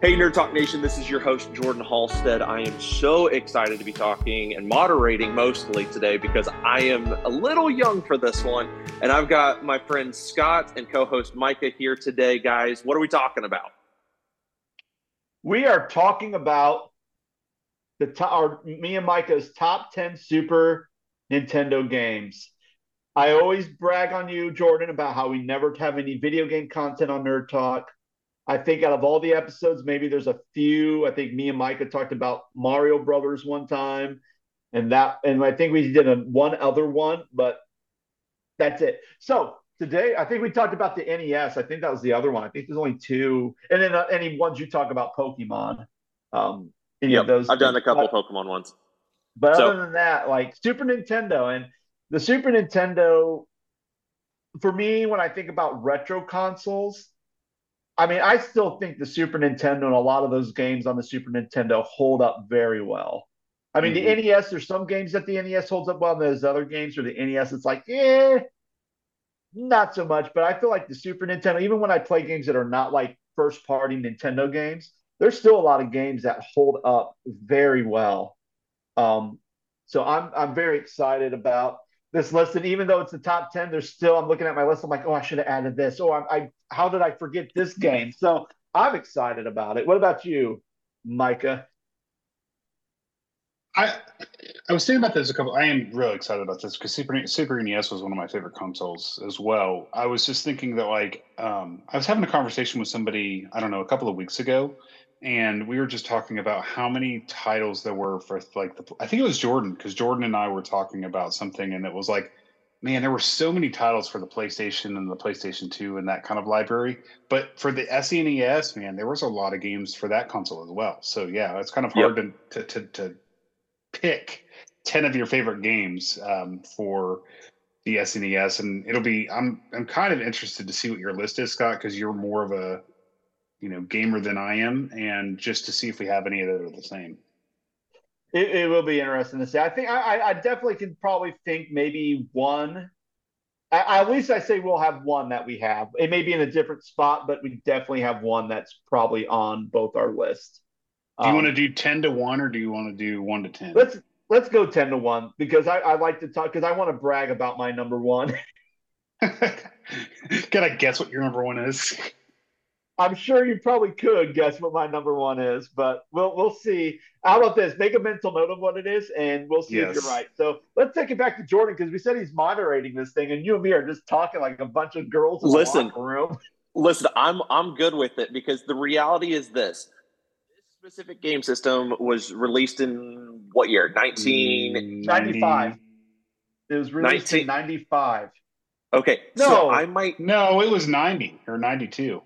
Hey, Nerd Talk Nation, this is your host, Jordan Halstead. I am so excited to be talking and moderating mostly today because I am a little young for this one. And I've got my friend Scott and co host Micah here today. Guys, what are we talking about? We are talking about the top, our, me and Micah's top 10 Super Nintendo games. I always brag on you, Jordan, about how we never have any video game content on Nerd Talk. I think out of all the episodes, maybe there's a few. I think me and Micah talked about Mario Brothers one time, and that, and I think we did a, one other one, but that's it. So today, I think we talked about the NES. I think that was the other one. I think there's only two, and then uh, any ones you talk about Pokemon. Um, of those. I've done a couple But, Pokemon ones. but So- other than that, like Super Nintendo and the Super Nintendo, for me, when I think about retro consoles, I mean, I still think the Super Nintendo and a lot of those games on the Super Nintendo hold up very well. I mean, Mhm. the NES, there's some games that the NES holds up well, and there's other games where the NES, it's like, eh, not so much. But I feel like the Super Nintendo, even when I play games that are not like first party Nintendo games, there's still a lot of games that hold up very well. Um, so I'm I'm very excited about this list. And even though it's the top 10, there's still, I'm looking at my list. I'm like, oh, I should have added this. Oh, I, I how did I forget this game? So I'm excited about it. What about you, Micah? I I was thinking about this a couple. I am really excited about this because Super Super NES was one of my favorite consoles as well. I was just thinking that like um, I was having a conversation with somebody I don't know a couple of weeks ago, and we were just talking about how many titles there were for like the. I think it was Jordan because Jordan and I were talking about something, and it was like, man, there were so many titles for the PlayStation and the PlayStation Two and that kind of library. But for the SNES, man, there was a lot of games for that console as well. So yeah, it's kind of hard to, to to to pick 10 of your favorite games um, for the SNES and it'll be I'm I'm kind of interested to see what your list is Scott because you're more of a you know gamer than I am and just to see if we have any that are the same. It, it will be interesting to see. I think I, I- definitely can probably think maybe one. I, at least I say we'll have one that we have. It may be in a different spot, but we definitely have one that's probably on both our lists. Do you Um, want to do 10 to 1 or do you want to do 1 to 10? Let's let's go ten to one because I, I like to talk because I want to brag about my number one. Can I guess what your number 1 is? I'm sure you probably could guess what my number one is, but we'll we'll see. How about this? Make a mental note of what it is, and we'll see if you're right. So let's take it back to Jordan because we said he's moderating this thing, and you and me are just talking like a bunch of girls in Listen. the locker room. Listen, I'm I'm good with it because the reality is this. This specific game system was released in what year? 1995. It was released 19 in '95. Okay. No. So I might No, it was 90 or 92.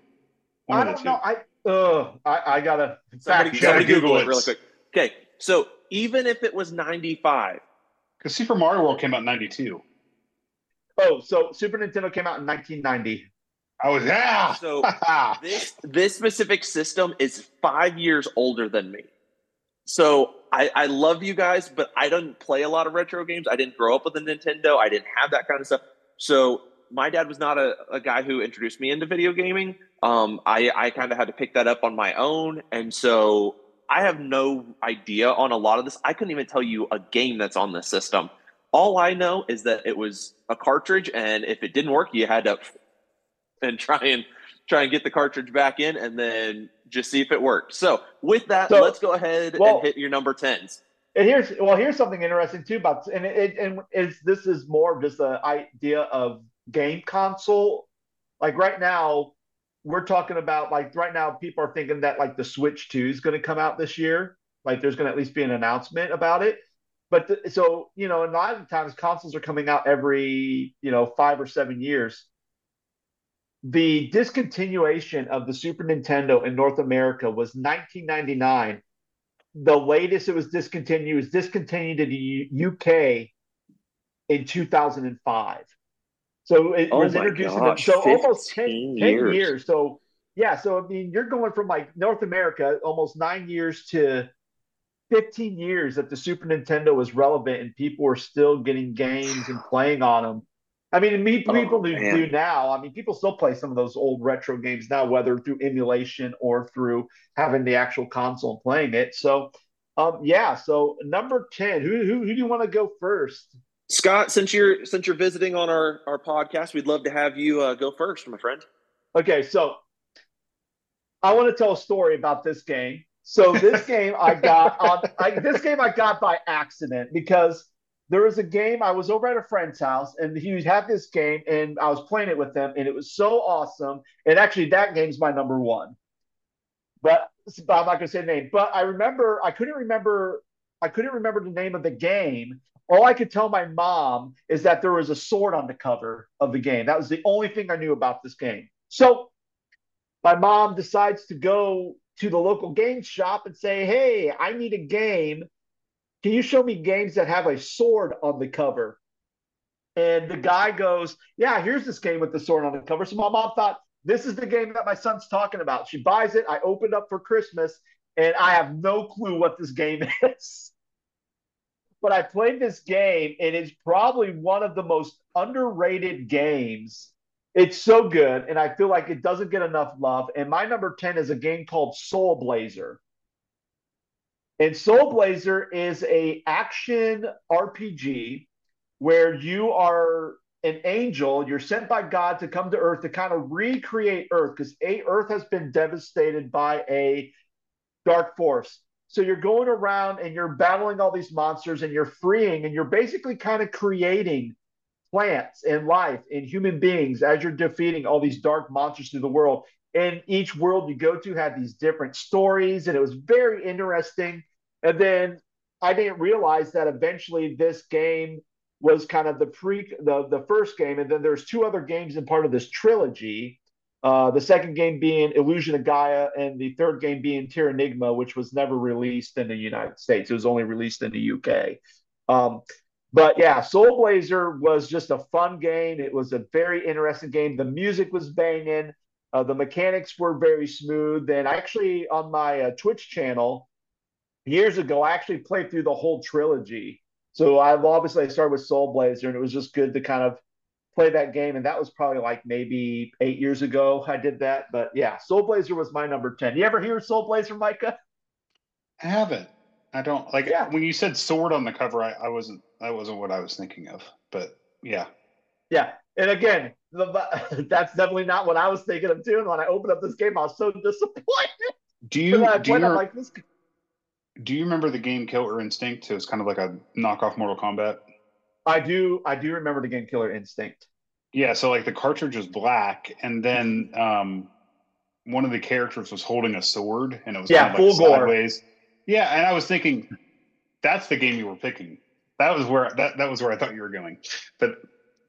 One I don't know. I uh, I, I gotta somebody, fact gotta somebody. Google, Google it it. really quick. Okay. So even if it was 95, Because Super Mario World came out in 92. Oh, so Super Nintendo came out in 1990. I was, yeah. So- this this specific system is five years older than me. So I, I love you guys, but I don't play a lot of retro games. I didn't grow up with a Nintendo. I didn't have that kind of stuff. So my dad was not a, a guy who introduced me into video gaming. Um, I, I kind of had to pick that up on my own. And so I have no idea on a lot of this. I couldn't even tell you a game that's on this system. All I know is that it was a cartridge, and if it didn't work, you had to and try and try and get the cartridge back in, and then just see if it worked. So with that, So- let's go ahead well- and hit your number tens. And here's well, here's something interesting too about and it and is this is more of just the idea of game console. Like right now, we're talking about like right now, people are thinking that like the Switch Two is going to come out this year. Like there's going to at least be an announcement about it. But the, so you know, a lot of times consoles are coming out every you know five or seven years. The discontinuation of the Super Nintendo in North America was 1999 the latest it was discontinued was discontinued in the U- UK in 2005. So it Oh was introduced gosh, in so almost 10, 15 10 years. years. So yeah, so I mean you're going from like North America almost 9 years to 15 years that the Super Nintendo was relevant and people were still getting games and playing on them. I mean, me, oh, people do, do, now. I mean, people still play some of those old retro games now, whether through emulation or through having the actual console and playing it. So, um, yeah. So number ten, who who, who do you want to go first? Scott, since you're since you're visiting on our our podcast, we'd love to have you uh, go first, my friend. Okay, so I want to tell a story about this game. So this game I got on I, this game I got by accident because there was a game I was over at a friend's house and he had this game and I was playing it with them and it was so awesome. And actually, that game's my number one. But, but I'm not gonna say the name. But I remember I couldn't remember I couldn't remember the name of the game. All I could tell my mom is that there was a sword on the cover of the game. That was the only thing I knew about this game. So my mom decides to go to the local game shop and say, Hey, I need a game. Can you show me games that have a sword on the cover? And the guy goes, Yeah, here's this game with the sword on the cover. So my mom thought, This is the game that my son's talking about. She buys it. I opened up for Christmas, and I have no clue what this game is. But I played this game, and it's probably one of the most underrated games it's so good, and I feel like it doesn't get enough love. And my number 10 is a game called Soul Blazer. And Soul Blazer is a action RPG where you are an angel. You're sent by God to come to Earth to kind of recreate Earth because a Earth has been devastated by a dark force. So you're going around and you're battling all these monsters and you're freeing and you're basically kind of creating plants and life and human beings as you're defeating all these dark monsters through the world. And each world you go to had these different stories, and it was very interesting. And then I didn't realize that eventually this game was kind of the pre the, the first game, and then there's two other games in part of this trilogy. Uh, the second game being Illusion of Gaia, and the third game being Terranigma, which was never released in the United States. It was only released in the UK. Um, but yeah, Soul Blazer was just a fun game. It was a very interesting game. The music was banging. Uh, the mechanics were very smooth. And actually, on my uh, Twitch channel years ago, I actually played through the whole trilogy. So I've obviously I started with Soul Blazer, and it was just good to kind of play that game. And that was probably like maybe eight years ago I did that. But yeah, Soul Blazer was my number ten. You ever hear Soul Blazer, Micah? I haven't. I don't like yeah. when you said sword on the cover. I, I wasn't. That wasn't what I was thinking of. But yeah, yeah. And again, the, that's definitely not what I was thinking of doing when I opened up this game. I was so disappointed. Do you do you, like this... do you remember the game Killer Instinct? It was kind of like a knockoff Mortal Kombat. I do. I do remember the game Killer Instinct. Yeah. So like the cartridge was black, and then um, one of the characters was holding a sword, and it was yeah, kind of like full sideways. Gore yeah, and I was thinking that's the game you were picking. That was where that, that was where I thought you were going, but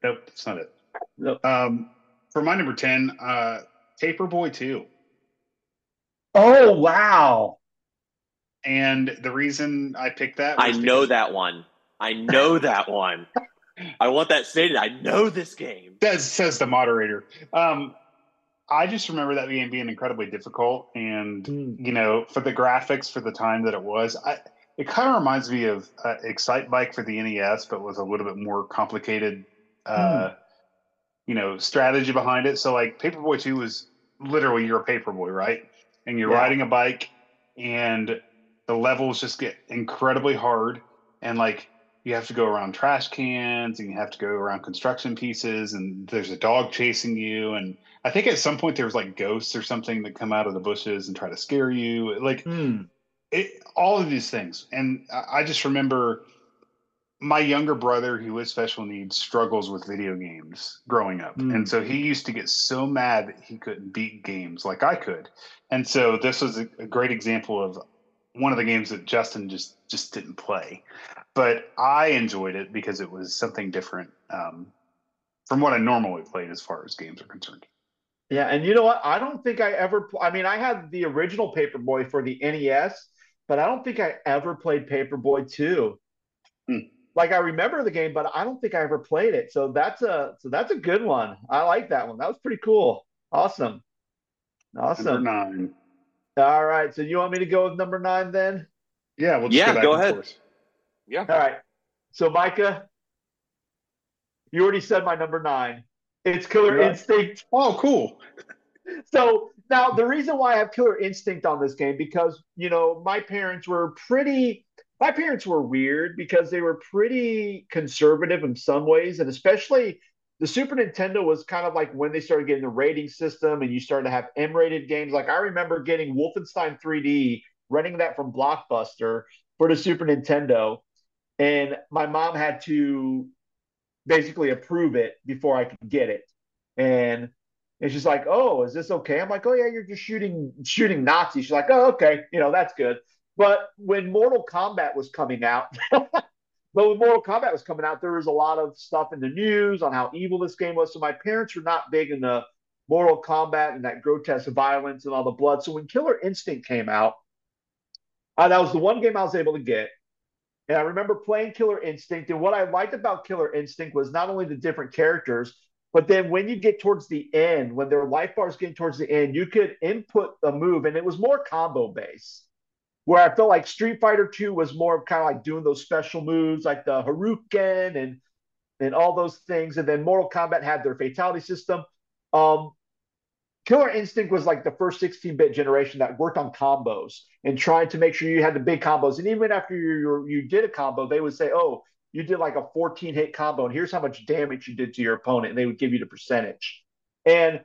nope, that's not it. Nope. Um, for my number ten, uh, Paperboy Two. Oh wow! And the reason I picked that, I know that one. I know that one. I want that stated. I know this game. That says the moderator. Um, I just remember that game being incredibly difficult, and mm. you know, for the graphics for the time that it was, I, it kind of reminds me of uh, Excitebike for the NES, but with a little bit more complicated, uh, mm. you know, strategy behind it. So, like Paperboy Two was literally you're a paperboy, right? And you're yeah. riding a bike, and the levels just get incredibly hard, and like you have to go around trash cans and you have to go around construction pieces and there's a dog chasing you. And i think at some point there's like ghosts or something that come out of the bushes and try to scare you. Like mm. it, all of these things. And i just remember my younger brother who is special needs struggles with video games growing up. Mm. and so he used to get so mad that he couldn't beat games like i could. And so this was a, a great example of one of the games that justin just just didn't play but I enjoyed it because it was something different um, from what I normally played as far as games are concerned. Yeah, and you know what? I don't think I ever. I mean, I had the original Paperboy for the NES, but I don't think I ever played Paperboy Two. Hmm. Like I remember the game, but I don't think I ever played it. So that's a so that's a good one. I like that one. That was pretty cool. Awesome. Awesome. Number nine. All right. So you want me to go with number nine then? Yeah. We'll yeah. Go, go ahead. Yeah. All right. So Micah, You already said my number nine. It's Killer Yeah. Instinct. Oh, cool. So now the reason why I have Killer Instinct on this game because you know my parents were pretty. My parents were weird because they were pretty conservative in some ways, and especially the Super Nintendo was kind of like when they started getting the rating system and you started to have M-rated games. Like I remember getting Wolfenstein 3D, renting that from Blockbuster for the Super Nintendo, and my mom had to basically approve it before I could get it. And and she's like, "Oh, is this okay?" I'm like, "Oh yeah, you're just shooting shooting Nazis." She's like, "Oh, okay, you know that's good." But when Mortal Kombat was coming out, but when Mortal Kombat was coming out, there was a lot of stuff in the news on how evil this game was. So my parents were not big in the Mortal Kombat and that grotesque violence and all the blood. So when Killer Instinct came out, uh, that was the one game I was able to get. And I remember playing Killer Instinct. And what I liked about Killer Instinct was not only the different characters, but then when you get towards the end, when their life bars getting towards the end, you could input a move, and it was more combo based. Where I felt like Street Fighter 2 was more of kind of like doing those special moves like the Hadouken and and all those things. And then Mortal Kombat had their fatality system. Um, Killer Instinct was like the first 16-bit generation that worked on combos and trying to make sure you had the big combos. And even after you you did a combo, they would say, "Oh, you did like a 14 hit combo, and here's how much damage you did to your opponent." And they would give you the percentage. And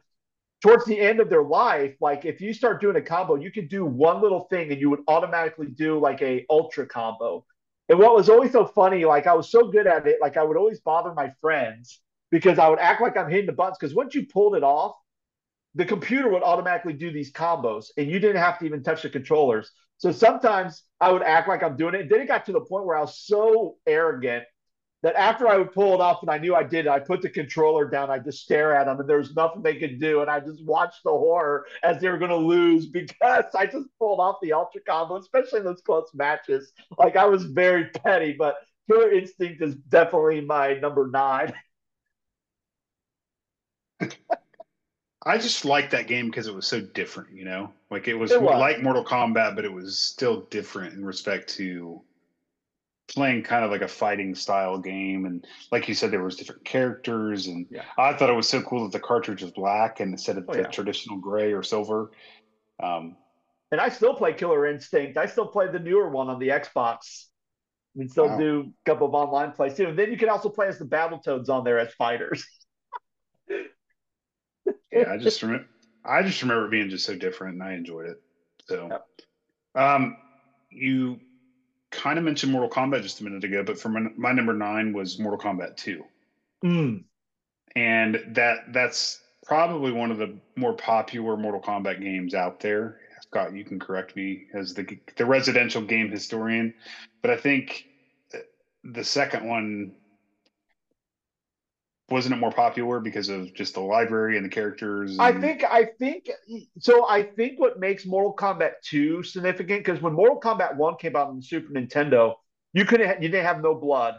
towards the end of their life, like if you start doing a combo, you could do one little thing, and you would automatically do like a ultra combo. And what was always so funny, like I was so good at it, like I would always bother my friends because I would act like I'm hitting the buttons. Because once you pulled it off, the computer would automatically do these combos and you didn't have to even touch the controllers. So sometimes I would act like I'm doing it. And then it got to the point where I was so arrogant that after I would pull it off and I knew I did it, I put the controller down, I just stare at them and there was nothing they could do. And I just watched the horror as they were going to lose because I just pulled off the ultra combo, especially in those close matches. Like I was very petty, but Killer Instinct is definitely my number nine. I just liked that game because it was so different, you know? Like it was, It was. like Mortal Kombat, but it was still different in respect to playing kind of like a fighting style game. And like you said, there was different characters. And Yeah. I thought it was so cool that the cartridge was black and instead of Oh, the yeah. traditional gray or silver. Um, And I still play Killer Instinct. I still play the newer one on the Xbox. And still Wow. do a couple of online plays too. And then you can also play as the Battletoads on there as fighters. yeah, I just remember, I just remember being just so different and I enjoyed it. So, Yep. um, you kind of mentioned Mortal Kombat just a minute ago, but for my, my number nine was Mortal Kombat 2. Mm. and that that's probably one of the more popular Mortal Kombat games out there. Scott, you can correct me as the the residential game historian, but I think the second one wasn't it more popular because of just the library and the characters. I think I think so. I think what makes Mortal Kombat 2 significant because when Mortal Kombat 1 came out on the Super Nintendo, you couldn't you didn't have no blood.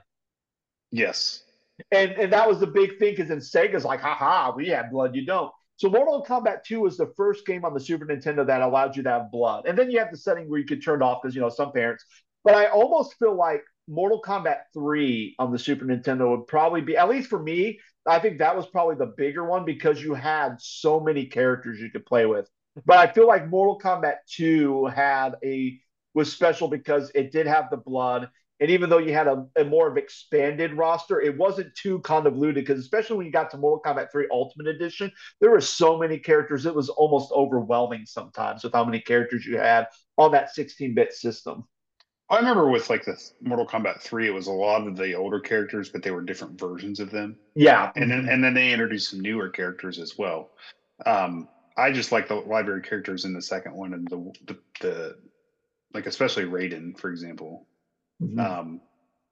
yes, And and that was the big thing because then Sega's like, haha, we have blood, you don't. So Mortal Kombat 2 was the first game on the Super Nintendo that allowed you to have blood. And then you have the setting where you could turn it off because you know some parents. But I almost feel like Mortal Kombat 3 on the Super Nintendo would probably be, at least for me, I think that was probably the bigger one because you had so many characters you could play with. Mhm. But I feel like Mortal Kombat 2 had a was special because it did have the blood. And even though you had a, a more of expanded roster, it wasn't too convoluted because especially when you got to Mortal Kombat 3 Ultimate Edition, there were so many characters, it was almost overwhelming sometimes with how many characters you had on that 16-bit system. I remember with like the Mortal Kombat three, it was a lot of the older characters, but they were different versions of them. Yeah. and then and then they introduced some newer characters as well. Um, I just like the library characters in the second one and the the, the like especially Raiden, for example. Mhm. Um,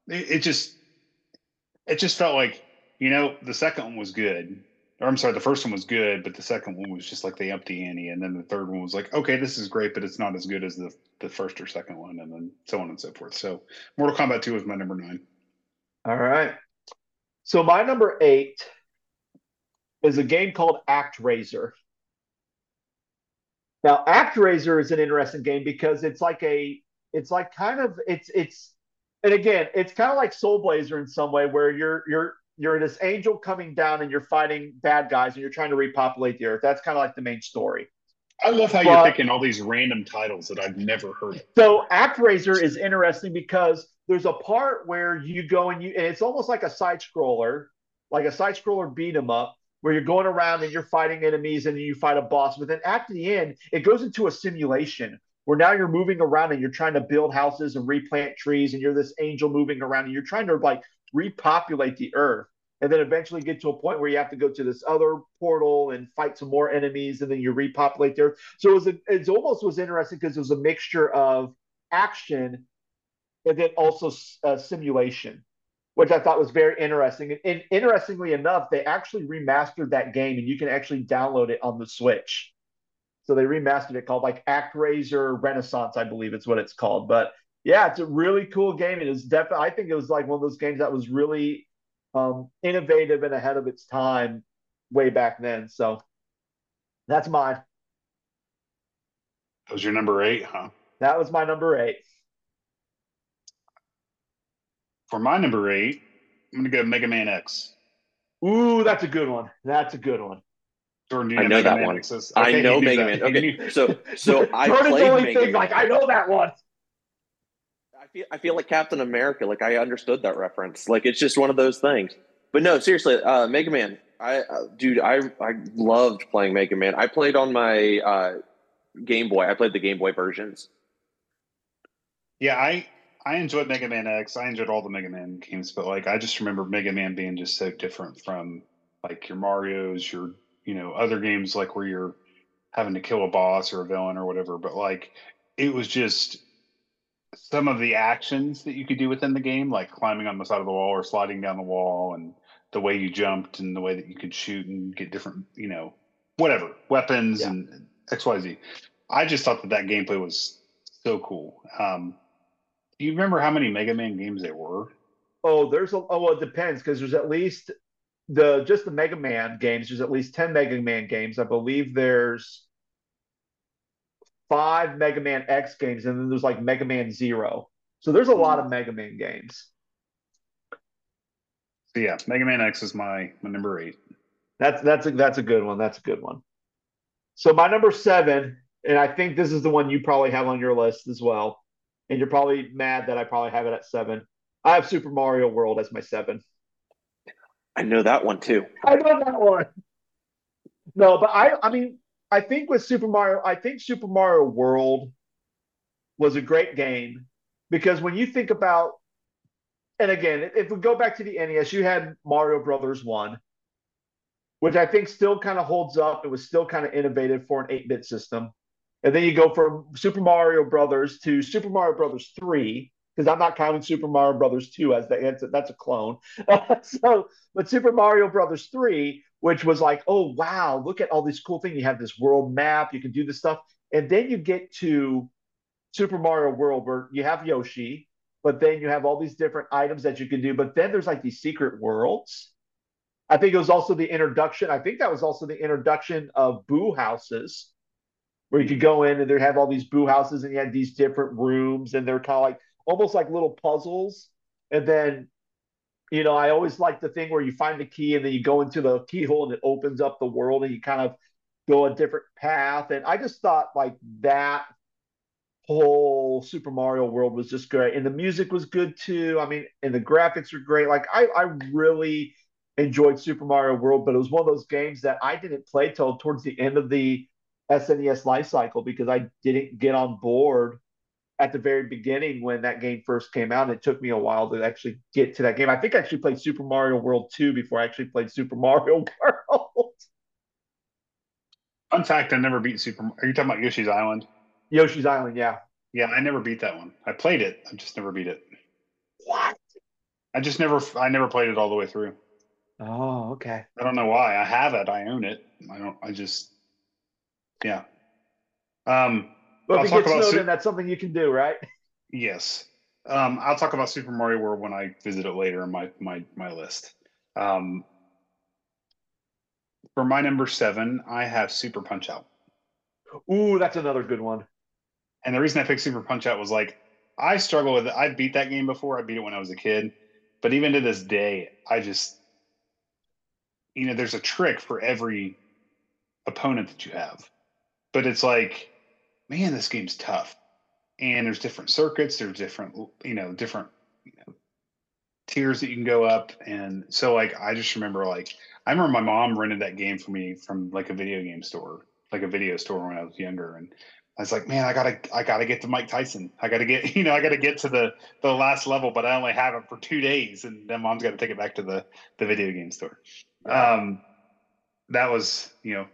it, it just it just felt like you know the second one was good. Or I'm sorry, the first one was good, but the second one was just like they upped the ante, and then the third one was like, okay, this is great, but it's not as good as the the first or second one, and then so on and so forth. So, Mortal Kombat Two was my number nine. All right. So my number eight is a game called ActRaiser. Now, ActRaiser is an interesting game because it's like a, it's like kind of, it's, it's, and again, it's kind of like Soul Blazer in some way, where you're, you're, you're this angel coming down and you're fighting bad guys and you're trying to repopulate the earth. That's kind of like the main story. I love how but, you're picking all these random titles that I've never heard of. So ActRaiser is interesting because there's a part where you go and you and it's almost like a side scroller, like a side scroller beat 'em up, where you're going around and you're fighting enemies and you fight a boss. But then at the end, it goes into a simulation where now you're moving around and you're trying to build houses and replant trees and you're this angel moving around and you're trying to like repopulate the earth and then eventually get to a point where you have to go to this other portal and fight some more enemies and then you repopulate there so it was a, it almost was interesting because it was a mixture of action and then also uh, simulation which i thought was very interesting. And, and interestingly enough they actually remastered that game and you can actually download it on the switch. So they remastered it called like ActRaiser Renaissance, I believe it's what it's called. But yeah, it's a really cool game. It is definitely, I think it was like one of those games that was really um, innovative and ahead of its time way back then. So that's mine. That was your number eight, huh? That was my number eight. For my number eight, I'm going to go Mega Man X. Ooh, that's a good one. That's a good one. Jordan, I know Mega that Man one. Okay, I know Mega Man. Okay, so so I Jordan's played only Mega thing, Man. Like I know that one. I feel I feel like Captain America. Like I understood that reference. Like it's just one of those things. But no, seriously, uh, Mega Man. I uh, dude, I I loved playing Mega Man. I played on my uh, Game Boy. I played the Game Boy versions. Yeah, I I enjoyed Mega Man X. I enjoyed all the Mega Man games, but like I just remember Mega Man being just so different from like your Mario's, your you know other games like where you're having to kill a boss or a villain or whatever but like it was just some of the actions that you could do within the game like climbing on the side of the wall or sliding down the wall and the way you jumped and the way that you could shoot and get different you know whatever weapons yeah. and xyz i just thought that that gameplay was so cool um do you remember how many mega man games there were oh there's a oh well, it depends because there's at least the just the Mega Man games, there's at least 10 Mega Man games. I believe there's five Mega Man X games, and then there's like Mega Man Zero. So there's a lot of hmm. Mega Man games. So yeah, Mega Man X is my my number eight. That's that's a that's a good one. That's a good one. So my number seven, and I think this is the one you probably have on your list as well. And you're probably mad that I probably have it at seven. I have Super Mario World as my seven. I know that one too. I know that one. No, but I I mean I think with Super Mario, I think Super Mario World was a great game because when you think about and again, if we go back to the NES, you had Mario Brothers 1, which I think still kind of holds up. It was still kind of innovative for an 8-bit system. And then you go from Super Mario Brothers to Super Mario Brothers 3, because I'm not counting Super Mario Brothers 2 as the that's a, that's a clone. so, but Super Mario Brothers 3, which was like, oh wow, look at all these cool things. You have this world map, you can do this stuff, and then you get to Super Mario World where you have Yoshi, but then you have all these different items that you can do. But then there's like these secret worlds. I think it was also the introduction. I think that was also the introduction of boo houses, where you could go in and they have all these boo houses, and you had these different rooms, and they're kind of like almost like little puzzles. And then, you know, I always like the thing where you find the key and then you go into the keyhole and it opens up the world and you kind of go a different path. And I just thought like that whole Super Mario world was just great. And the music was good too. I mean, and the graphics were great. Like I, I really enjoyed Super Mario World, but it was one of those games that I didn't play till towards the end of the SNES life cycle because I didn't get on board at the very beginning when that game first came out. It took me a while to actually get to that game. I think I actually played Super Mario World 2 before I actually played Super Mario World. Fun fact I never beat Super Are you talking about Yoshi's Island? Yoshi's Island, yeah. Yeah, I never beat that one. I played it, I just never beat it. What? I just never I never played it all the way through. Oh, okay. I don't know why. I have it. I own it. I don't I just yeah. Um but if I'll it gets snowed su- in, that's something you can do, right? Yes. Um, I'll talk about Super Mario World when I visit it later in my my my list. Um, for my number seven, I have Super Punch Out. Ooh, that's another good one. And the reason I picked Super Punch Out was like I struggle with it. I beat that game before. I beat it when I was a kid, but even to this day, I just you know, there's a trick for every opponent that you have. But it's like, man, this game's tough. And there's different circuits, there's different, you know, different you know, tiers that you can go up. And so like I just remember like I remember my mom rented that game for me from like a video game store, like a video store when I was younger. And I was like, man, I gotta, I gotta get to Mike Tyson. I gotta get, you know, I gotta get to the the last level, but I only have it for two days, and then mom's got to take it back to the the video game store. Um, that was, you know,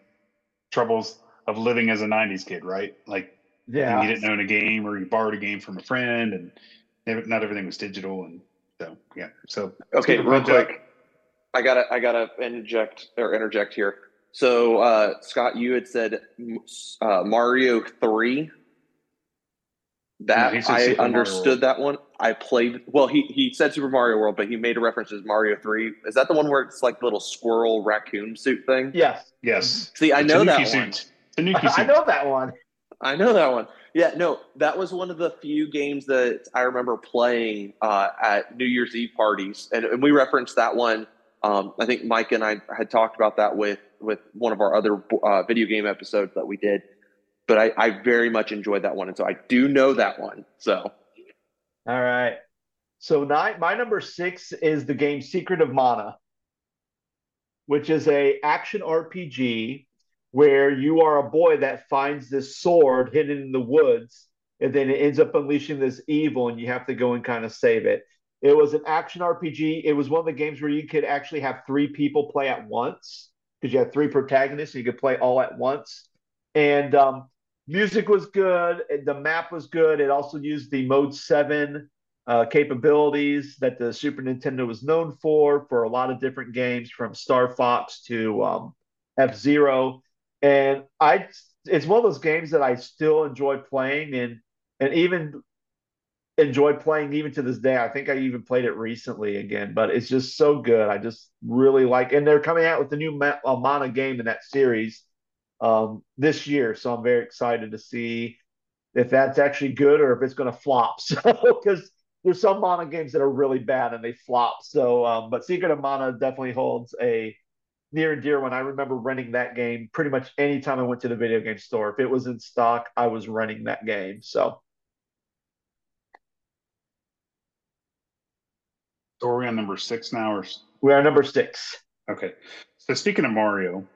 troubles of living as a '90s kid, right? Like, Yeah. you didn't own a game, or you borrowed a game from a friend, and not everything was digital, and so yeah. So Okay, real Punch Out. quick. I gotta I gotta interject or interject here. So uh, Scott, you had said uh, Mario three. That No, I Super understood that one. I played well. He he said Super Mario World, but he made a reference as Mario three. Is that the one where it's like the little squirrel raccoon suit thing? Yes. yes, See, I The know that Tanuki one. Suit. Tanuki I know that one. I know that one. Yeah, no, that was one of the few games that I remember playing uh, at New Year's Eve parties, and, and we referenced that one. Um, I think Mike and I had talked about that with with one of our other uh, video game episodes that we did. But I, I very much enjoyed that one, and so I do know that one. So All right. So nine, my number six is the game Secret of Mana, which is a action RPG where you are a boy that finds this sword hidden in the woods, and then it ends up unleashing this evil, and you have to go and kind of save it. It was an action RPG. It was one of the games where you could actually have three people play at once because you had three protagonists, and you could play all at once. And um, music was good. The map was good. It also used the Mode 7 uh, capabilities that the Super Nintendo was known for, for a lot of different games from Star Fox to um, F Zero. And I, it's one of those games that I still enjoy playing and, and even enjoy playing even to this day. I think I even played it recently again, but it's just so good. I just really like, and they're coming out with the new Ma- Mana game in that series um, this year. So I'm very excited to see if that's actually good or if it's going to flop. So, because there's some Mana games that are really bad and they flop. So, um, but Secret of Mana definitely holds a near and dear one. I remember renting that game pretty much anytime I went to the video game store. If it was in stock, I was renting that game. So, So are we on number six now, or we are number six. okay? So speaking of Mario,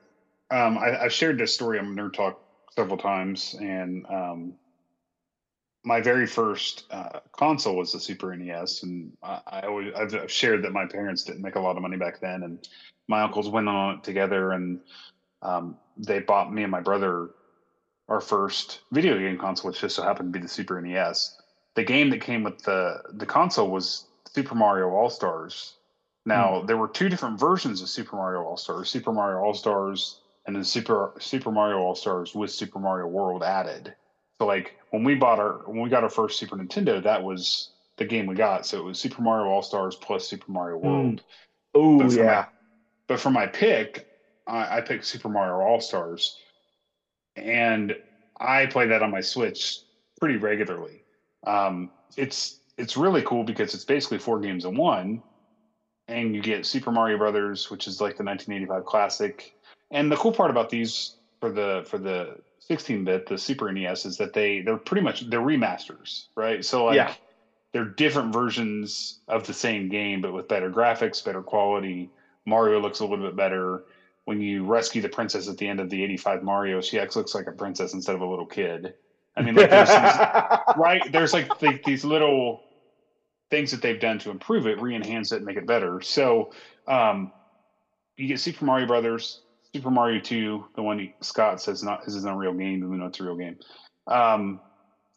um, I, I've shared this story on Nerd Talk several times, and um, my very first uh, console was the Super NES, and I, I always I've, I've shared that my parents didn't make a lot of money back then, and my uncles went on it together, and um, they bought me and my brother our first video game console, which just so happened to be the Super NES. The game that came with the the console was Super Mario All Stars. Now there were two different versions of Super Mario All Stars: Super Mario All Stars and then Super Super Mario All Stars with Super Mario World added. So like when we bought our when we got our first Super Nintendo, that was the game we got. So it was Super Mario All Stars plus Super Mario World. Oh, But for yeah. my, but for my pick, I, I picked Super Mario All Stars, and I play that on my Switch pretty regularly. Um, it's it's really cool because it's basically four games in one, and you get Super Mario Brothers, which is like the 1985 classic. And the cool part about these for the for the 16-bit, the Super NES, is that they they're pretty much they're remasters, right? So like Yeah. they're different versions of the same game, but with better graphics, better quality. Mario looks a little bit better. When you rescue the princess at the end of the 85 Mario, she actually looks like a princess instead of a little kid. I mean, like there's these, right? There's like the, these little things that they've done to improve it, re-enhance it, and make it better. So um, you get Super Mario Brothers, Super Mario 2, the one Scott says not this isn't a real game, even though it's a real game. Um,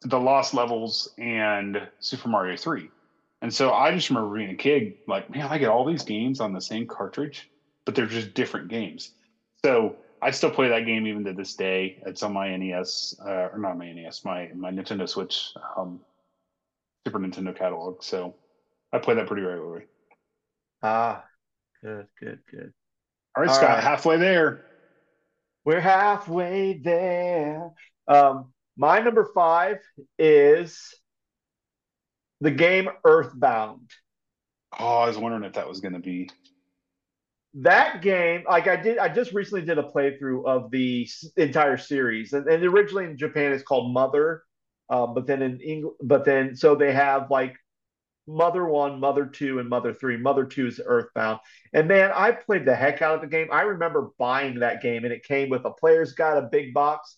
the Lost Levels and Super Mario 3. And so I just remember being a kid, like, man, I get all these games on the same cartridge, but they're just different games. So I still play that game even to this day. It's on my NES, uh, or not my NES, my my Nintendo Switch, um, Super Nintendo catalog. So I play that pretty regularly. ah, good, good, good. All right, All Scott, right. halfway there. We're halfway there. Um, my number five is the game Earthbound. Oh, I was wondering if that was going to be. that game, like I did, I just recently did a playthrough of the entire series, and, and originally in Japan it's called Mother, uh, but then in England, but then so they have like Mother One, Mother Two, and Mother Three. Mother Two is Earthbound, and man, I played the heck out of the game. I remember buying that game, and it came with a player's guide, a big box,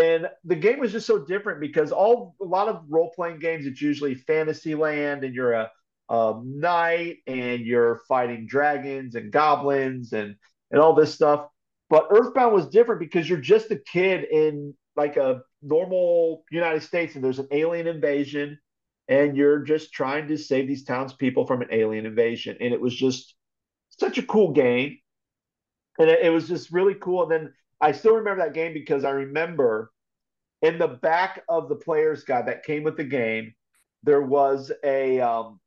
and the game was just so different because all a lot of role playing games, it's usually Fantasyland, and you're a um, knight and you're fighting dragons and goblins and and all this stuff. But Earthbound was different because you're just a kid in like a normal United States and there's an alien invasion and you're just trying to save these townspeople from an alien invasion. And it was just such a cool game. And it, it was just really cool. And then I still remember that game because I remember in the back of the player's guide that came with the game, there was a um,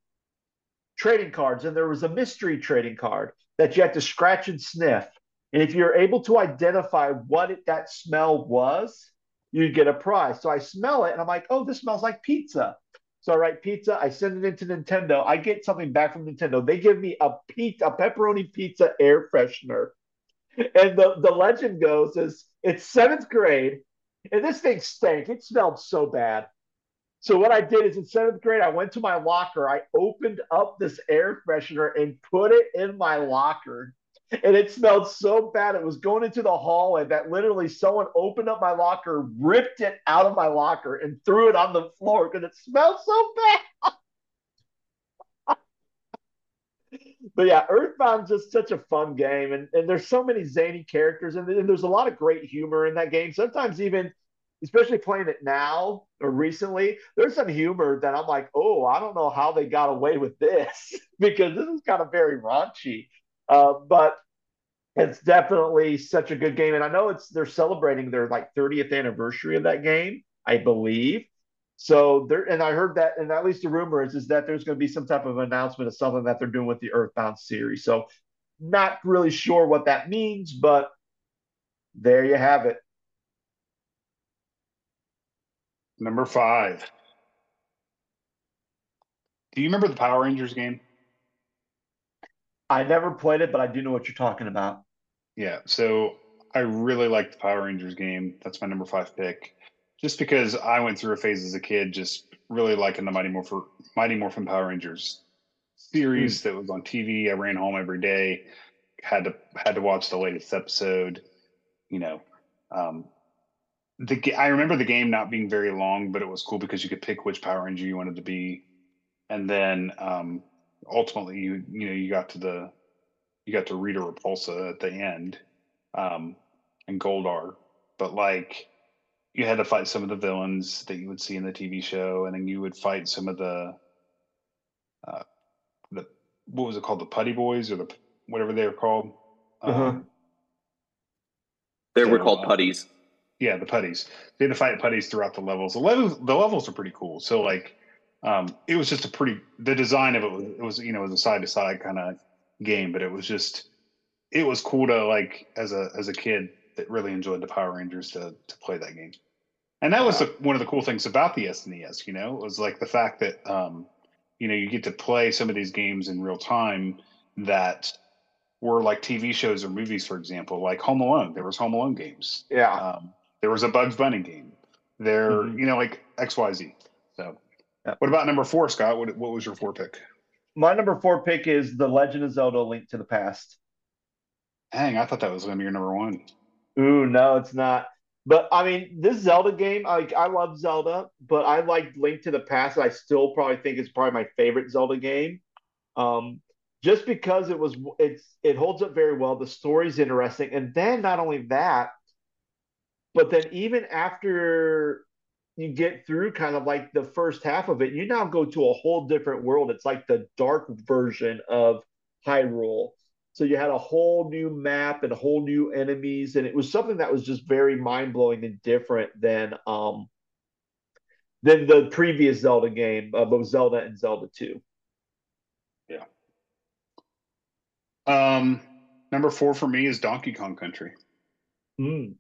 trading cards, and there was a mystery trading card that you had to scratch and sniff. And if you're able to identify what it, that smell was, you'd get a prize. So I smell it and I'm like, oh, this smells like pizza. So I write pizza. I send it into Nintendo. I get something back from Nintendo. They give me a pizza, a pepperoni pizza air freshener. And the, the legend goes is it's seventh grade, and this thing stank. It smelled so bad. So what I did is in seventh grade, I went to my locker. I opened up this air freshener and put it in my locker. And it smelled so bad. It was going into the hallway that literally someone opened up my locker, ripped it out of my locker, and threw it on the floor because it smelled so bad. but yeah, Earthbound's just such a fun game, and, and there's so many zany characters, and, and there's a lot of great humor in that game. Sometimes even especially playing it now or recently, there's some humor that I'm like, oh, I don't know how they got away with this because this is kind of very raunchy. Uh, but it's definitely such a good game, and I know it's they're celebrating their like 30th anniversary of that game, I believe. So there, and I heard that, and at least the rumor is is that there's going to be some type of announcement of something that they're doing with the Earthbound series. So not really sure what that means, but there you have it. Number five. Do you remember the Power Rangers game? I never played it, but I do know what you're talking about. Yeah. So I really like the Power Rangers game. That's my number five pick. Just because I went through a phase as a kid, just really liking the Mighty Morphin Mighty Morphin Power Rangers series mm. that was on TV. I ran home every day, had to had to watch the latest episode. You know, um, the I remember the game not being very long, but it was cool because you could pick which Power Ranger you wanted to be, and then um, ultimately you you know you got to the you got to Rita Repulsa at the end, um, and Goldar, but like you had to fight some of the villains that you would see in the TV show, and then you would fight some of the uh, the what was it called the Putty Boys or the whatever they were called. Uh-huh. Um, they were called uh, putties yeah, the putties. They had to fight putties throughout the levels. The levels, the levels are pretty cool. So like, um, it was just a pretty. The design of it was, it was you know, it was a side to side kind of game, but it was just, it was cool to like as a as a kid that really enjoyed the Power Rangers to to play that game. And that was the, one of the cool things about the SNES. You know, it was like the fact that um, you know you get to play some of these games in real time that were like TV shows or movies, for example, like Home Alone. There was Home Alone games. Yeah. Um, there was a Bugs Bunny game. There, mm-hmm. you know, like X Y Z. So, yeah. what about number four, Scott? What what was your four pick? My number four pick is The Legend of Zelda: Link to the Past. Dang, I thought that was going to be your number one. Ooh, no, it's not. But I mean, this Zelda game, like I love Zelda, but I like Link to the Past. I still probably think it's probably my favorite Zelda game. Um, just because it was it's it holds up very well. The story's interesting, and then not only that, but then even after you get through kind of like the first half of it, you now go to a whole different world. It's like the dark version of Hyrule. So you had a whole new map and a whole new enemies, and it was something that was just very mind blowing and different than um than the previous Zelda game, uh, both Zelda and Zelda Two. Um, number four for me is Donkey Kong Country. Mm.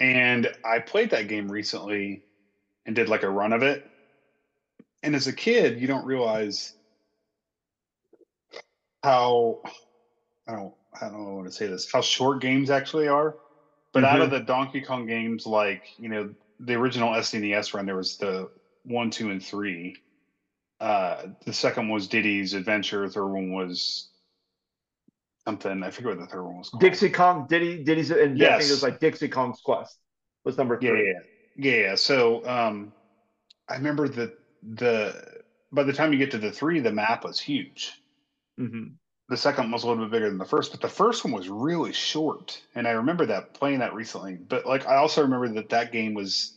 And I played that game recently and did like a run of it. And as a kid, you don't realize how I don't I don't want to say this how short games actually are. But mm-hmm. out of mm-hmm. the Donkey Kong games, like you know, the original SNES run, there was the one, two, and three. Uh, the second was Diddy's Adventure. The third one was something. I forget what the third one was called. Dixie Kong, Diddy, Diddy's, and yes. I think it was like Dixie Kong's Quest was number three. Yeah, yeah, yeah. So um, I remember that the by the time you get to the three, the map was huge. Mm-hmm the second one was a little bit bigger than the first, but the first one was really short. And I remember that playing that recently. But like, I also remember that that game was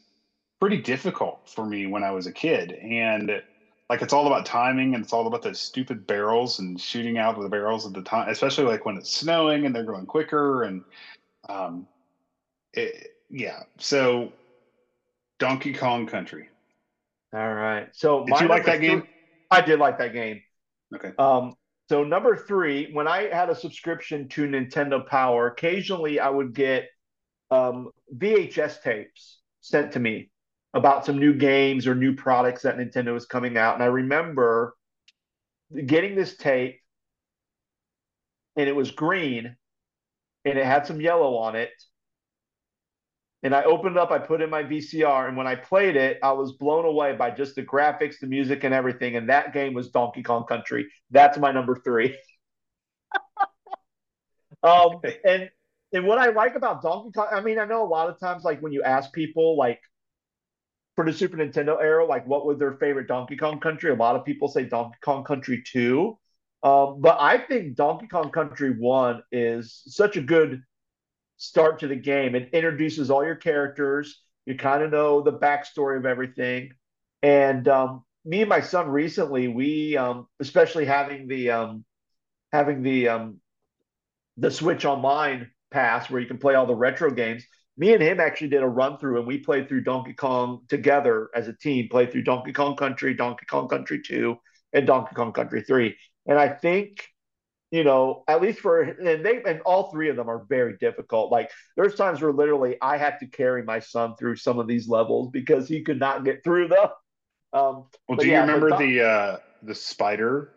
pretty difficult for me when I was a kid. And like, it's all about timing and it's all about those stupid barrels and shooting out of the barrels at the time, especially like when it's snowing and they're going quicker. And, um, it, yeah. So Donkey Kong Country. All right. So did you like that game? I did like that game. Okay. Um, so number three, when I had a subscription to Nintendo Power, occasionally I would get um, VHS tapes sent to me about some new games or new products that Nintendo was coming out. And I remember getting this tape, and it was green, and it had some yellow on it, and I opened it up, I put in my VCR, and when I played it, I was blown away by just the graphics, the music, and everything. And that game was Donkey Kong Country. That's my number three. um, and and what I like about Donkey Kong, I mean, I know a lot of times, like when you ask people, like for the Super Nintendo era, like what was their favorite Donkey Kong Country? A lot of people say Donkey Kong Country Two. Um, but I think Donkey Kong Country One is such a good start to the game. It introduces all your characters. You kind of know the backstory of everything. And um, me and my son recently, we um, especially having the um, having the um, the Switch Online pass where you can play all the retro games. Me and him actually did a run through, and we played through Donkey Kong together as a team. Played through Donkey Kong Country, Donkey Kong Country Two, and Donkey Kong Country Three. And I think you know, at least for and they and all three of them are very difficult. Like there's times where literally I had to carry my son through some of these levels because he could not get through them. Um, well, do you remember the uh, the spider?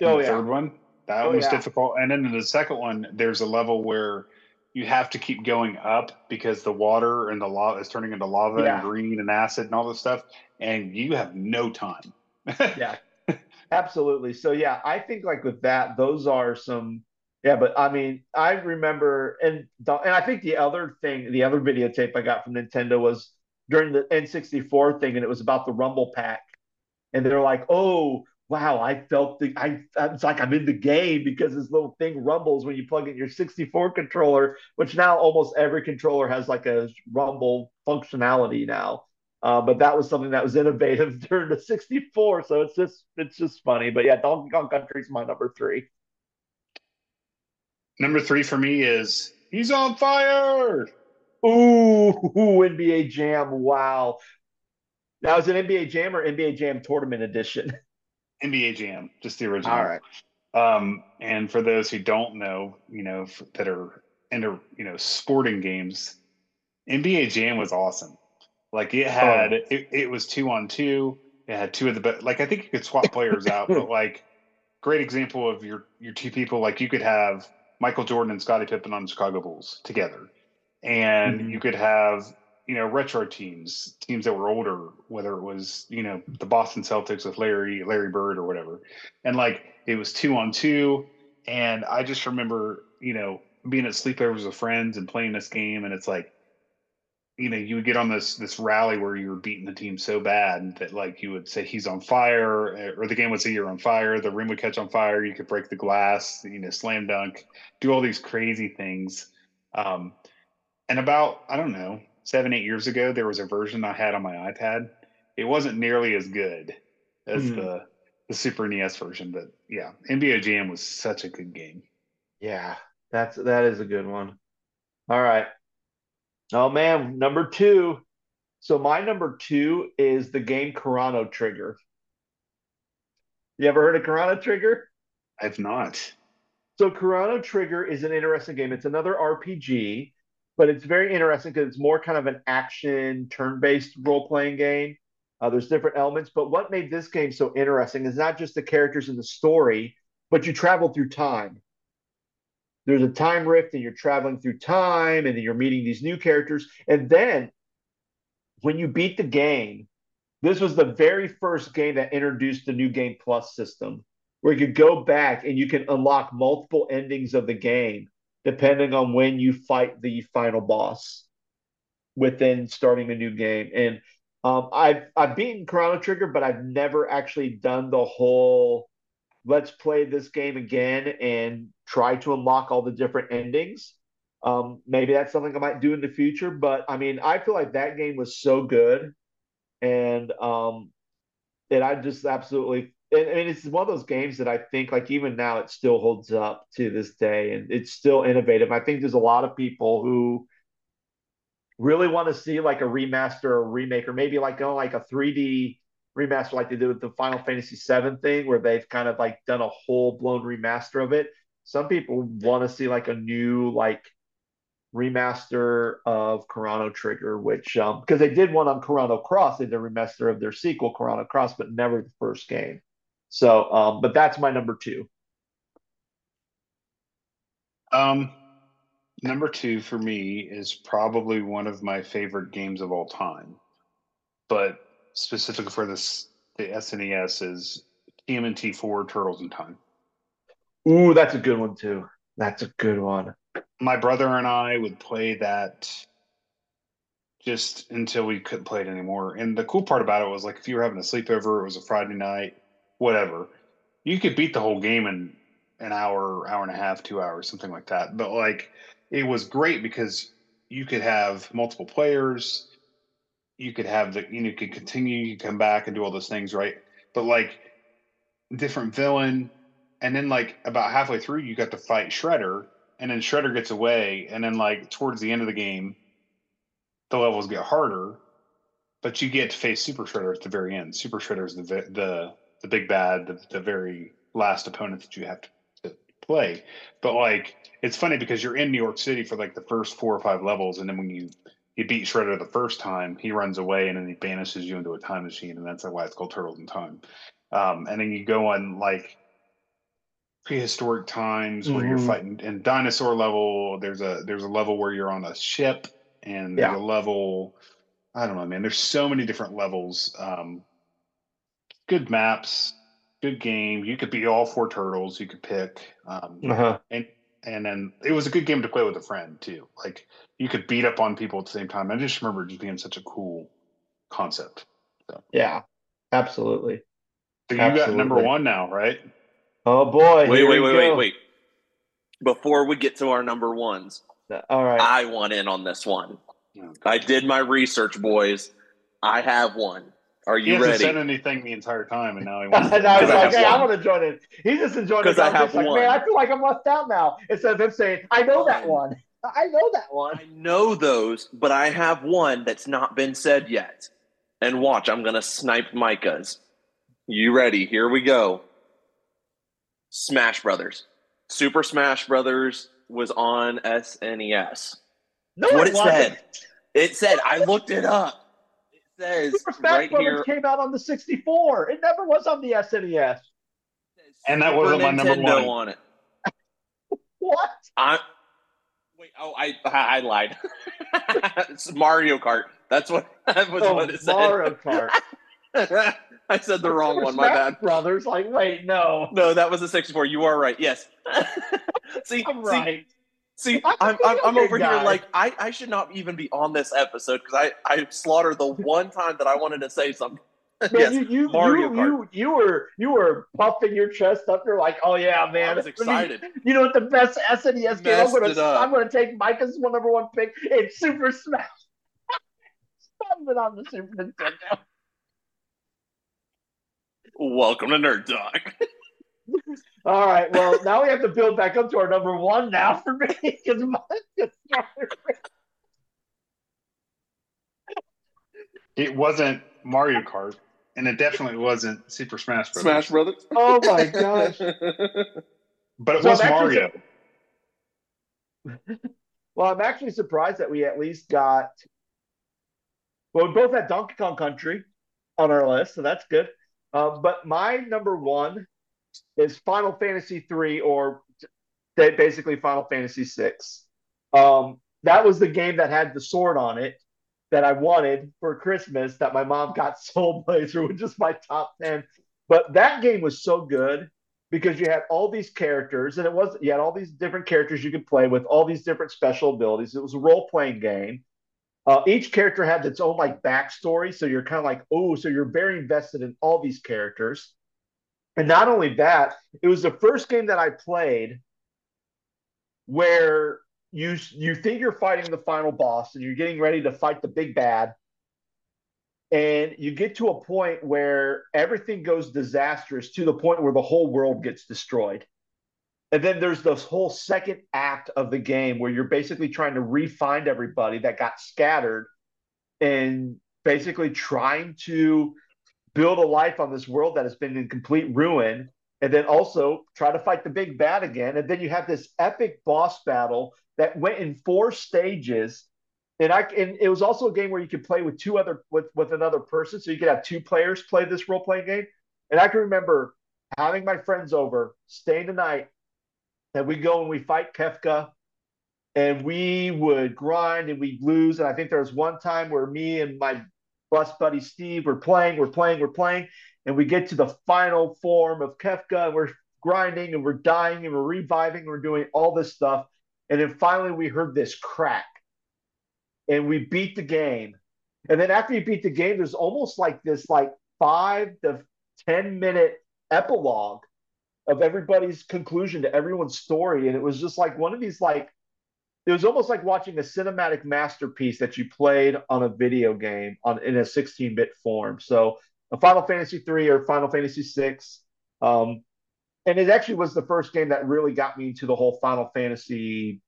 Oh the yeah. Third one that oh, was yeah. difficult, and then in the second one, there's a level where you have to keep going up because the water and the lava is turning into lava yeah. and green and acid and all this stuff, and you have no time. yeah, Absolutely. So yeah, I think like with that, those are some yeah, but I mean, I remember and and I think the other thing, the other videotape I got from Nintendo was during the N64 thing, and it was about the Rumble Pack, and they're like, "Oh, wow, I felt the I it's like I'm in the game because this little thing rumbles when you plug in your 64 controller, which now almost every controller has like a rumble functionality now. Uh, but that was something that was innovative during the 64. So it's just it's just funny. But yeah, Donkey Kong Country is my number three. Number three for me is he's on fire. Ooh, NBA Jam! Wow. Now is it NBA Jam or NBA Jam Tournament Edition? NBA Jam, just the original. All right. Um, and for those who don't know, you know, that are into you know sporting games, NBA Jam was awesome. Like it had, oh. it, it was two on two. It had two of the best. Like I think you could swap players out, but like great example of your your two people. Like you could have Michael Jordan and Scottie Pippen on the Chicago Bulls together, and mm-hmm. you could have you know retro teams, teams that were older, whether it was you know the Boston Celtics with Larry Larry Bird or whatever, and like it was two on two. And I just remember you know being at sleepovers with friends and playing this game, and it's like you know, you would get on this this rally where you were beating the team so bad that like you would say he's on fire, or the game would say you're on fire, the rim would catch on fire, you could break the glass, you know, slam dunk, do all these crazy things. Um, and about I don't know seven eight years ago, there was a version I had on my iPad. It wasn't nearly as good as mm-hmm. the the Super NES version, but yeah, NBA Jam was such a good game. Yeah, that's that is a good one. All right. Oh man, number two. So my number two is the game Chrono Trigger. You ever heard of Chrono Trigger? I've not. So Chrono Trigger is an interesting game. It's another RPG, but it's very interesting because it's more kind of an action, turn-based role-playing game. Uh, there's different elements, but what made this game so interesting is not just the characters and the story, but you travel through time. there's a time rift and you're traveling through time and you're meeting these new characters. And then when you beat the game, this was the very first game that introduced the new game plus system where you could go back and you can unlock multiple endings of the game depending on when you fight the final boss within starting a new game. And um, I've I've beaten Chrono Trigger, but I've never actually done the whole let's play this game again and try to unlock all the different endings. Um, maybe that's something I might do in the future. But I mean, I feel like that game was so good, and um, that I just absolutely. And, and it's one of those games that I think, like even now, it still holds up to this day, and it's still innovative. I think there's a lot of people who really want to see like a remaster or a remake, or maybe like like a 3D remaster, like they did with the Final Fantasy VII thing, where they've kind of like done a whole blown remaster of it. Some people want to see like a new like remaster of Chrono Trigger, which um because they did one on Chrono Cross, they did a remaster of their sequel Chrono Cross, but never the first game. So um, but that's my number two. Um, number two for me is probably one of my favorite games of all time, but specifically for this the SNES is TMNT Four Turtles in Time. Ooh, that's a good one too. That's a good one. My brother and I would play that just until we couldn't play it anymore. And the cool part about it was like if you were having a sleepover, it was a Friday night, whatever, you could beat the whole game in an hour, hour and a half, two hours, something like that. But like it was great because you could have multiple players, you could have the you know you could continue, you could come back and do all those things, right? But like different villain, and then like about halfway through you got to fight Shredder, and then Shredder gets away, and then like towards the end of the game, the levels get harder, but you get to face Super Shredder at the very end. Super Shredder is the the the big bad, the, the very last opponent that you have to, to play. But like it's funny because you're in New York City for like the first four or five levels, and then when you you beat Shredder the first time, he runs away and then he banishes you into a time machine, and that's why it's called Turtles in Time. Um, and then you go on like prehistoric times where mm-hmm. you're fighting in dinosaur level. There's a there's a level where you're on a ship, and there's a level. I don't know, man. There's so many different levels. Um, good maps, good game. You could be all four turtles. You could pick, um, uh-huh. and and then it was a good game to play with a friend too. Like you could beat up on people at the same time. I just remember just being such a cool concept. So. Yeah, absolutely. So you absolutely. got number one now, right? Oh boy! Wait, wait, wait, wait, wait. Before we get to our number ones, all right, I want in on this one. I did my research, boys. I have one. Are you he hasn't ready? said anything the entire time, and now he wants. and I was like, "Hey, I want to join in." He's just enjoying it. because I have like, one. Man, I feel like I'm left out now. Instead of him saying, "I know that one. I know that one. I know those, but I have one that's not been said yet." And watch, I'm gonna snipe Micah's. You ready? Here we go. Smash Brothers. Super Smash Brothers was on SNES. No, what it, it said. It said I looked it up says Super Smash right Brothers here, came out on the 64. It never was on the SNES. And that wasn't my number one on it. what? I wait. Oh, I I lied. it's Mario Kart. That's what that was. Oh, what it said. Mario Kart. I said the wrong one. My bad. Brothers, like, wait, no, no, that was the 64. You are right. Yes. see, I'm right. See, See, I'm, I'm, I'm over guy. here like I, I should not even be on this episode because I, I slaughtered the one time that I wanted to say something. Man, yes, you, you, Mario you, Kart. you, you were you were puffing your chest up. You're like, oh yeah, man! I was excited. you know what the best SNES game? I'm gonna I'm gonna take Micah's one number one pick. It's Super Smash. I've on the Super Nintendo. Welcome to Nerd Talk. All right. Well, now we have to build back up to our number one now for me because it wasn't Mario Kart, and it definitely wasn't Super Smash Brothers. Smash Brothers. Oh my gosh! but it so was Mario. well, I'm actually surprised that we at least got. Well, we both had Donkey Kong Country on our list, so that's good. Um, but my number one is Final Fantasy three or basically Final Fantasy six. Um, that was the game that had the sword on it that I wanted for Christmas that my mom got Soul Blazer, which is my top 10. But that game was so good because you had all these characters, and it was you had all these different characters you could play with, all these different special abilities. It was a role playing game. Uh, each character had its own like backstory, so you're kind of like, oh, so you're very invested in all these characters. And not only that, it was the first game that I played where you you think you're fighting the final boss and you're getting ready to fight the big bad. And you get to a point where everything goes disastrous to the point where the whole world gets destroyed. And then there's this whole second act of the game where you're basically trying to re-find everybody that got scattered and basically trying to build a life on this world that has been in complete ruin and then also try to fight the big bad again and then you have this epic boss battle that went in four stages and I and it was also a game where you could play with two other with with another person, so you could have two players play this role playing game. And I can remember having my friends over, staying the night, and we go and we fight Kefka, and we would grind and we'd lose. And I think there was one time where me and my bus buddy Steve we're playing, we're playing, we're playing, and we get to the final form of Kefka, and we're grinding and we're dying and we're reviving, and we're doing all this stuff. And then finally we heard this crack and we beat the game. And then after you beat the game, there's almost like this like five to 10 minute epilogue of everybody's conclusion to everyone's story. And it was just like one of these like it was almost like watching a cinematic masterpiece that you played on a video game on in a 16-bit form. So a Final Fantasy 3 or Final Fantasy 6. Um, and it actually was the first game that really got me into the whole Final Fantasy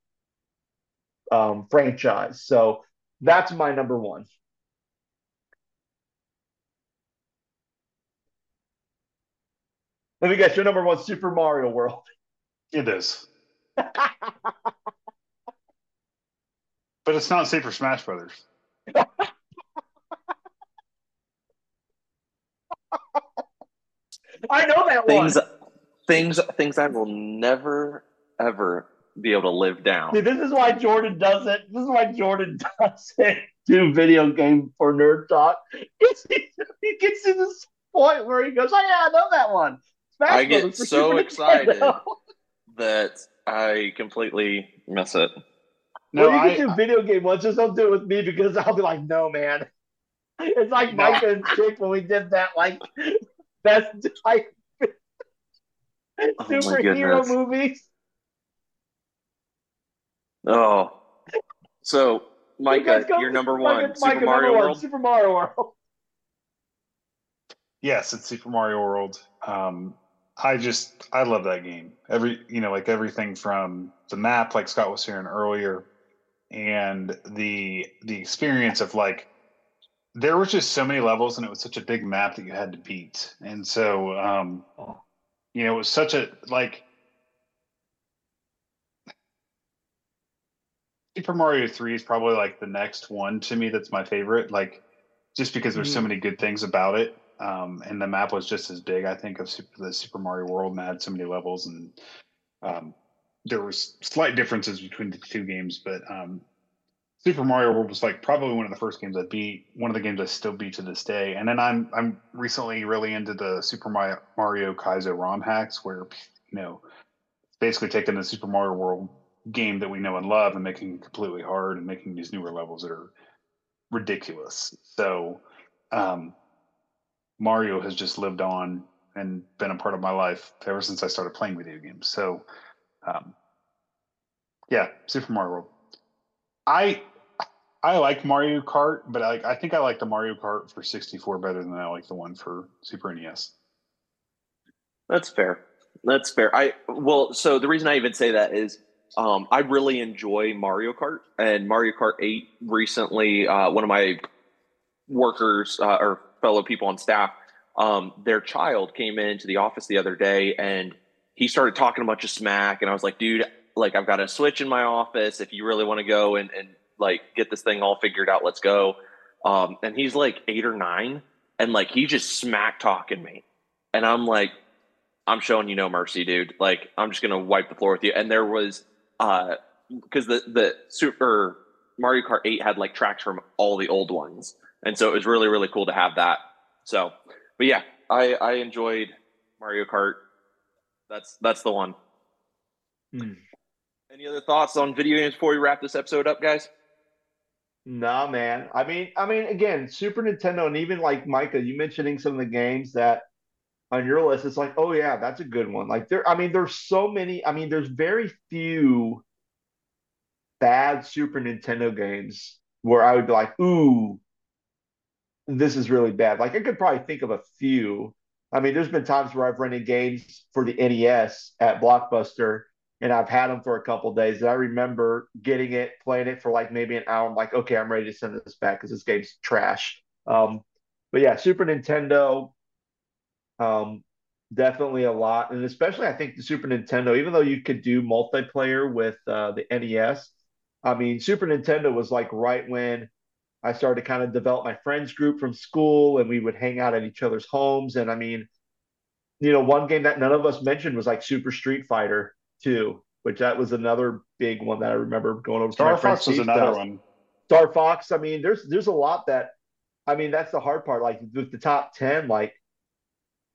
um, franchise. So that's my number one. Let me guess, your number one Super Mario World. It is. but it's not Super Smash Brothers. I know that things, one. Things, things I will never ever be able to live down. See, this is why Jordan does it. This is why Jordan doesn't do video game for nerd talk. he gets to this point where he goes, "Oh yeah, I know that one." Smash I get so excited that I completely miss it. No, well, you I, can do video game ones. Just don't do it with me because I'll be like, "No, man." It's like no. Mike and Jake when we did that, like best like oh superhero movies. Oh, so Micah, you're number one. Micah, Super Micah, Mario World. One, Super Mario World. Yes, it's Super Mario World. Um, I just I love that game. Every you know, like everything from the map, like Scott was saying earlier, and the the experience of like there was just so many levels, and it was such a big map that you had to beat, and so um, oh. you know, it was such a like Super Mario 3 is probably like the next one to me that's my favorite. Like, just because there's mm-hmm. so many good things about it. Um, and the map was just as big, I think, of Super, the Super Mario World and had so many levels. And um, there was slight differences between the two games, but um, Super Mario World was like probably one of the first games I beat. One of the games I still beat to this day. And then I'm I'm recently really into the Super Mario, Mario Kaizo ROM hacks, where you know, basically taking the Super Mario World game that we know and love and making it completely hard and making these newer levels that are ridiculous. So um, Mario has just lived on and been a part of my life ever since I started playing video games. So um, yeah, Super Mario World. I I like Mario Kart, but I, I think I like the Mario Kart for 64 better than I like the one for Super NES. That's fair. That's fair. I well, so the reason I even say that is um, I really enjoy Mario Kart and Mario Kart 8 recently. Uh, one of my workers uh, or fellow people on staff, um, their child came into the office the other day and he started talking a bunch of smack. And I was like, dude, like I've got a switch in my office. If you really want to go and, and like get this thing all figured out, let's go. Um, and he's like eight or nine and like he just smack talking me. And I'm like, I'm showing you no mercy, dude. Like I'm just gonna wipe the floor with you. And there was uh because the the Super Mario Kart 8 had like tracks from all the old ones, and so it was really really cool to have that. So, but yeah, I I enjoyed Mario Kart. That's that's the one. Hmm. Any other thoughts on video games before we wrap this episode up, guys? No, man. I mean, I mean, again, Super Nintendo, and even like Micah, you mentioning some of the games that on your list, it's like, oh yeah, that's a good one. Like there, I mean, there's so many. I mean, there's very few bad Super Nintendo games where I would be like, ooh, this is really bad. Like I could probably think of a few. I mean, there's been times where I've rented games for the NES at Blockbuster and I've had them for a couple days. And I remember getting it, playing it for like maybe an hour. I'm like, okay, I'm ready to send this back because this game's trash. Um, but yeah, Super Nintendo, um, definitely a lot, and especially I think the Super Nintendo. Even though you could do multiplayer with uh, the NES, I mean, Super Nintendo was like right when I started to kind of develop my friends group from school, and we would hang out at each other's homes. And I mean, you know, one game that none of us mentioned was like Super Street Fighter Two, which that was another big one that I remember going over. Star Fox was another one. Star Fox. I mean, there's there's a lot that. I mean, that's the hard part. Like with the top ten, like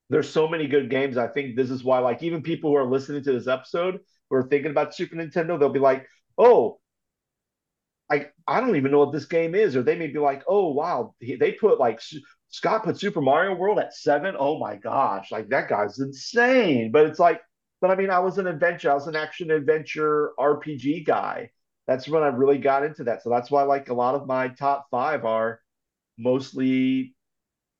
there's so many good games. I think this is why, like, even people who are listening to this episode who are thinking about Super Nintendo, they'll be like, "Oh, I I don't even know what this game is," or they may be like, "Oh, wow, they put like Scott put Super Mario World at seven. Oh my gosh, like that guy's insane." But it's like but I mean, I was an adventure, I was an action adventure RPG guy. That's when I really got into that. So that's why like a lot of my top five are mostly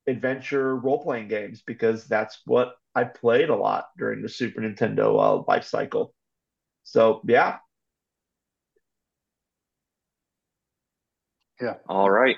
adventure role playing games because that's what I played a lot during the Super Nintendo uh, life cycle. So yeah. Yeah. All right.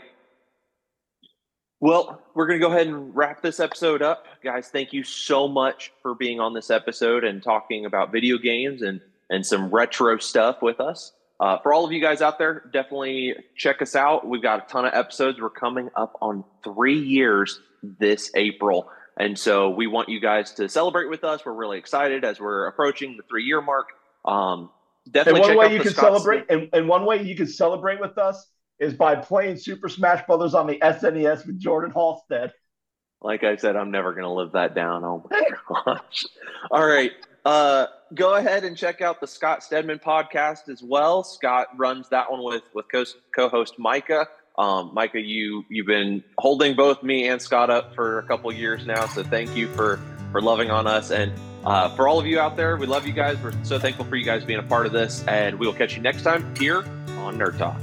Well, we're going to go ahead and wrap this episode up. Guys, thank you so much for being on this episode and talking about video games and, and some retro stuff with us. Uh, for all of you guys out there, definitely check us out. We've got a ton of episodes. We're coming up on three years this April. And so we want you guys to celebrate with us. We're really excited as we're approaching the three year mark. Um, definitely and one way you can celebrate, and, and one way you can celebrate with us is by playing Super Smash Brothers on the SNES with Jordan Halstead. Like I said, I'm never going to live that down. Oh my gosh. All right. Uh, go ahead and check out the Scott Stedman podcast as well. Scott runs that one with with co-host Micah. Um, Micah, you you've been holding both me and Scott up for a couple years now, so thank you for for loving on us and uh, for all of you out there. We love you guys. We're so thankful for you guys being a part of this, and we will catch you next time here on Nerd Talk.